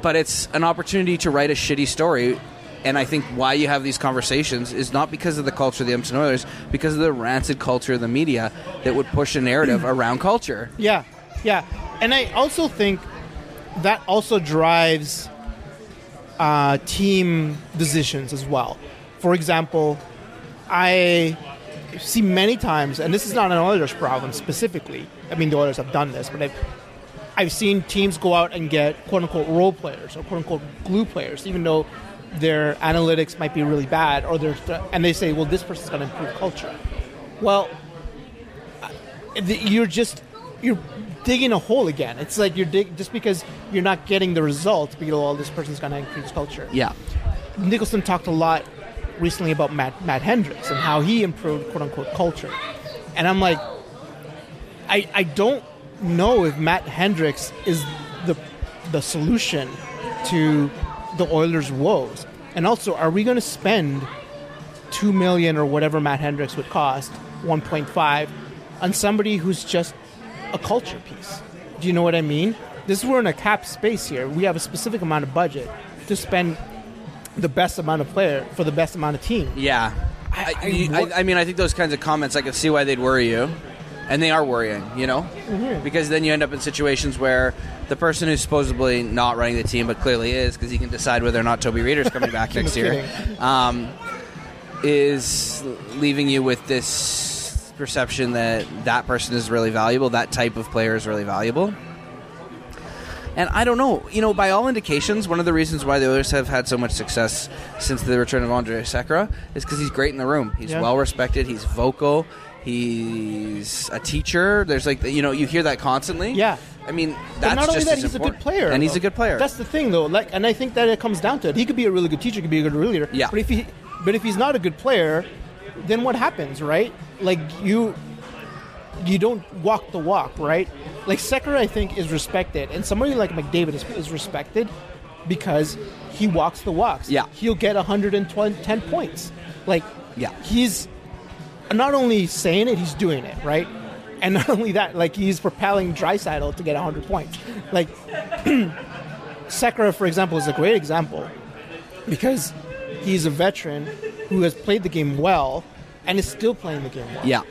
But it's an opportunity to write a shitty story. And I think why you have these conversations is not because of the culture of the Edmonton Oilers, because of the rancid culture of the media that would push a narrative around culture. Yeah, yeah, and I also think that also drives uh, team decisions as well. For example, I see many times, and this is not an Oilers problem specifically. I mean, the Oilers have done this, but I've I've seen teams go out and get quote unquote role players or quote unquote glue players, even though their analytics might be really bad, or they're and they say, well, this person's going to improve culture. Well, you're just you're digging a hole again. It's like you're dig just because you're not getting the results. Because oh, this person's going to increase culture. Yeah. Nicholson talked a lot recently about Matt Matt Hendricks and how he improved quote unquote culture, and I'm like, I I don't know if Matt Hendricks is the the solution to the Oilers' woes, and also are we going to spend two million or whatever Matt Hendricks would cost, one point five, on somebody who's just a culture piece? Do you know what I mean? This we're in a cap space here. We have a specific amount of budget to spend the best amount of player for the best amount of team. Yeah. I- I, I- I, I mean, I think those kinds of comments, I can see why they'd worry you. And they are worrying, you know? Mm-hmm. Because then you end up in situations where the person who's supposedly not running the team, but clearly is, because he can decide whether or not Toby Rieder's coming back next year, um, is leaving you with this perception that that person is really valuable, that type of player is really valuable. And I don't know. You know, by all indications, one of the reasons why the others have had so much success since the return of Andre Sekera is because he's great in the room. He's Yeah. well respected. He's vocal. He's a teacher. There's like you know you hear that constantly. Yeah. I mean But not only just that, he's a good player, and he's a good player. That's the thing, though. Like, and I think that it comes down to it. He could be a really good teacher, could be a good leader. Yeah. But if he, but if he's not a good player, then what happens, right? Like you, you don't walk the walk, right? Like Sekera, I think, is respected, and somebody like McDavid is, is respected because he walks the walks. Yeah. He'll get 110 points. Like, Yeah. he's not only saying it, he's doing it, right? And not only that, like he's propelling Draisaitl to get 100 points. Like Sekera, for example, is a great example because he's a veteran who has played the game well and is still playing the game well. yeah.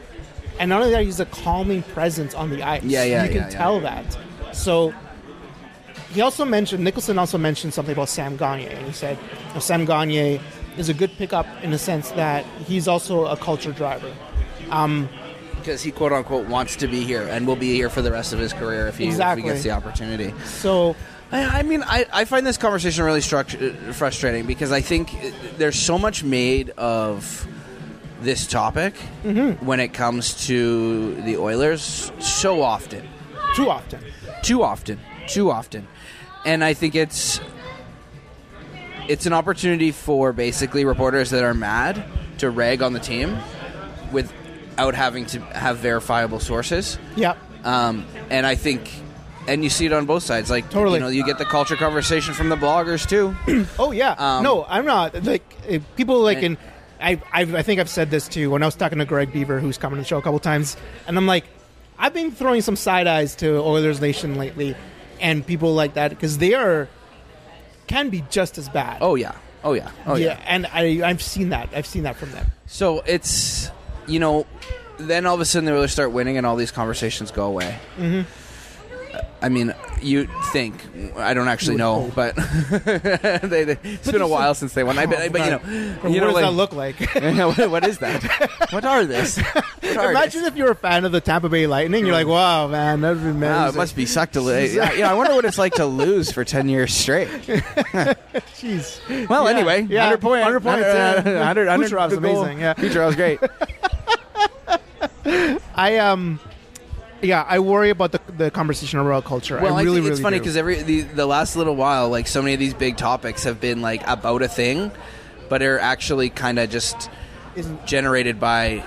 And not only that, he's a calming presence on the ice. Yeah, yeah, You can yeah, yeah. tell that. So he also mentioned Nicholson also mentioned something about Sam Gagne, and he said Sam Gagne is a good pickup in the sense that he's also a culture driver. Because he quote unquote wants to be here and will be here for the rest of his career if he, if he gets the opportunity. So I, I mean, I, I find this conversation really struct- uh, frustrating because I think there's so much made of this topic Mm-hmm. when it comes to the Oilers so often, too often, too often, too often, and I think it's it's an opportunity for basically reporters that are mad to rag on the team without having to have verifiable sources. yeah, Um, and I think, and you see it on both sides. Like, Totally. you know, you get the culture conversation from the bloggers too. Oh yeah. Um, no, I'm not. Like people like And- in. I I've, I think I've said this too when I was talking to Greg Beaver, who's come on the show a couple times, and I'm like, I've been throwing some side eyes to Oilers Nation lately, and people like that because they are can be just as bad. Oh yeah. Oh yeah. Oh yeah. yeah, and I I've seen that. I've seen that from them. So it's you know, then all of a sudden they really start winning, and all these conversations go away. Mm-hmm. I mean, you think I don't actually know, would but they, they, it's But been a while is- since they won. I bet, Oh, but you know, you what know, does like, that look like? what, what is that? What are this? What are Imagine this? if you're a fan of the Tampa Bay Lightning. You're like, wow, man, that be amazing. Wow, it must be sucked to lose. Yeah, yeah, I wonder what it's like to lose for ten years straight. Jeez. Well, Yeah, anyway, yeah, 100 points. 100 points, yeah. 100, 100 Kucherov's amazing, yeah. Kucherov's great. I um, yeah, I worry about the the conversation around culture. Well, I I, really, think really it's funny because every the, the last little while, like so many of these big topics have been like about a thing, but are actually kind of just Isn't- generated by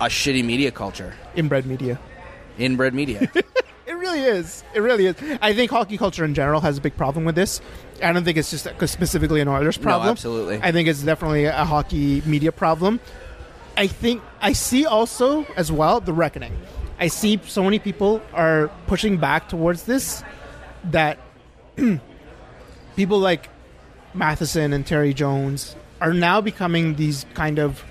a shitty media culture, inbred media. inbred media. It really is. It really is. I think hockey culture in general has a big problem with this. I don't think it's just specifically an Oilers problem. absolutely. I think it's definitely a hockey media problem. I think I see also as well the reckoning. I see so many people are pushing back towards this that people like Matheson and Terry Jones are now becoming these kind of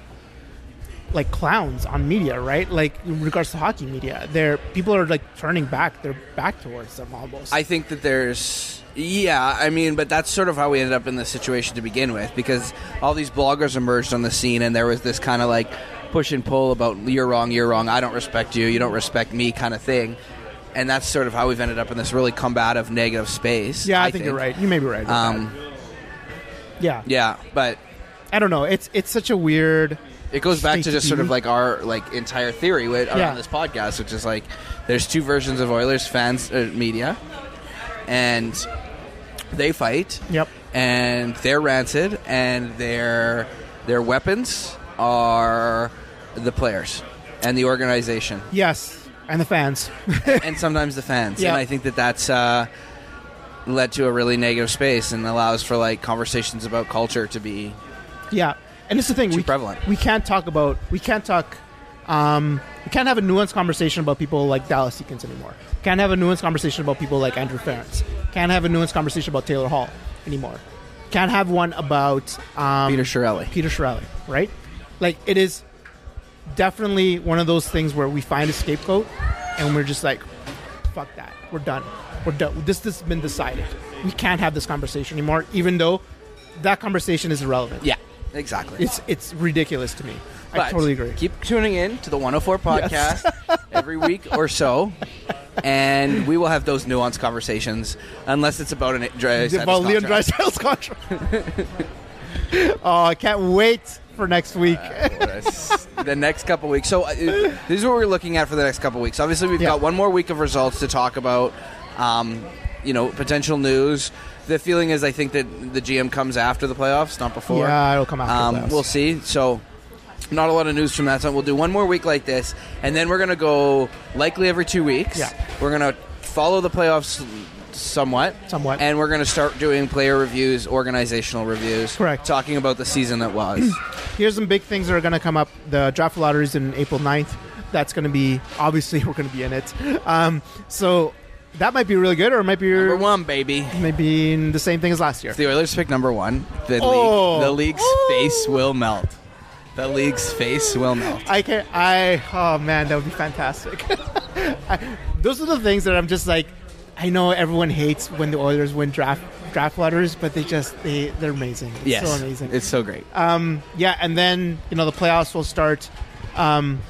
like clowns on media, right? Like in regards to hockey media, they're people are like turning back. They're back towards them almost. I think that there's yeah, I mean, but that's sort of how we ended up in this situation to begin with because all these bloggers emerged on the scene and there was this kind of like push and pull about you're wrong, you're wrong, I don't respect you, you don't respect me kind of thing. And that's sort of how we've ended up in this really combative negative space. yeah, I, think, you're right. You may be right. Um, yeah, yeah, but I don't know. It's it's such a weird. it goes back to just sort of like our like entire theory with, around Yeah. this podcast, which is like there's two versions of Oilers fans uh, media, and they fight, Yep. and they're rancid, and their their weapons are the players and the organization, Yes, and the fans. and sometimes the fans. Yeah. And I think that that's uh, led to a really negative space and allows for like conversations about culture to be yeah, and it's the thing Too we prevalent. we can't talk about. We can't talk. Um, we can't have a nuanced conversation about people like Dallas Eakins anymore. Can't have a nuanced conversation about people like Andrew Ference. Can't have a nuanced conversation about Taylor Hall anymore. Can't have one about um, Peter Chiarelli. Peter Chiarelli, right? Like it is definitely one of those things where we find a scapegoat and we're just like, fuck that. We're done. We're done. This, this has been decided. We can't have this conversation anymore, even though that conversation is irrelevant. Yeah, exactly. It's it's ridiculous to me. I totally agree. Keep tuning in to the 104 podcast Yes. every week or so, and we will have those nuanced conversations, unless it's about an dry about Leon contract. oh, I can't wait for next week. the next couple weeks. So uh, this is what we're looking at for the next couple weeks. Obviously, we've Yeah. got one more week of results to talk about. Um, you know, potential news. The feeling is, I think that the GM comes after the playoffs, not before. Yeah, it'll come after Um, we'll see. So, not a lot of news from that. So we'll do one more week like this, and then we're gonna go likely every two weeks. Yeah. We're gonna follow the playoffs somewhat, Somewhat. and we're gonna start doing player reviews, organizational reviews, Correct. talking about the season that was. Here's some big things that are going to come up. The draft lotteries in April 9th. That's going to be obviously we're going to be in it. Um, so that might be really good, or it might be Number one, baby. maybe the same thing as last year. If the Oilers pick number one, the Oh. league, the league's Oh. face will melt. The league's face will melt. I can I oh man, that would be fantastic. I, those are the things that I'm just like. I know everyone hates when the Oilers win draft draft lotteries, but they just they they're amazing. It's yes, so amazing. It's so great. Um, yeah, and then you know the playoffs will start. Um,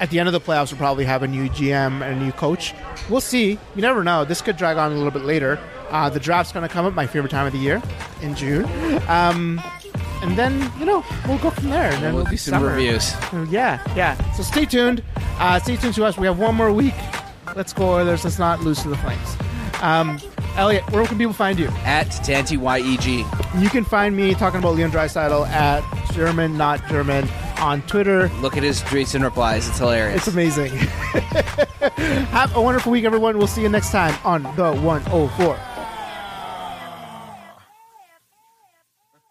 at the end of the playoffs, we'll probably have a new GM and a new coach. We'll see. You never know. This could drag on a little bit later. Uh, the draft's going to come up, my favorite time of the year, in June. Um, and then you know we'll go from there. And then we'll do some summer. reviews. Yeah, yeah. So stay tuned. Uh, stay tuned to us. We have one more week. Let's go Oilers. Let's not lose to the Flames. Um, Elliott, where can people find you? At Tanty YEG. You can find me talking about Leon Draisaitl at German Not German on Twitter. Look at his tweets and replies. It's hilarious. It's amazing. Have a wonderful week, everyone. We'll see you next time on the 104.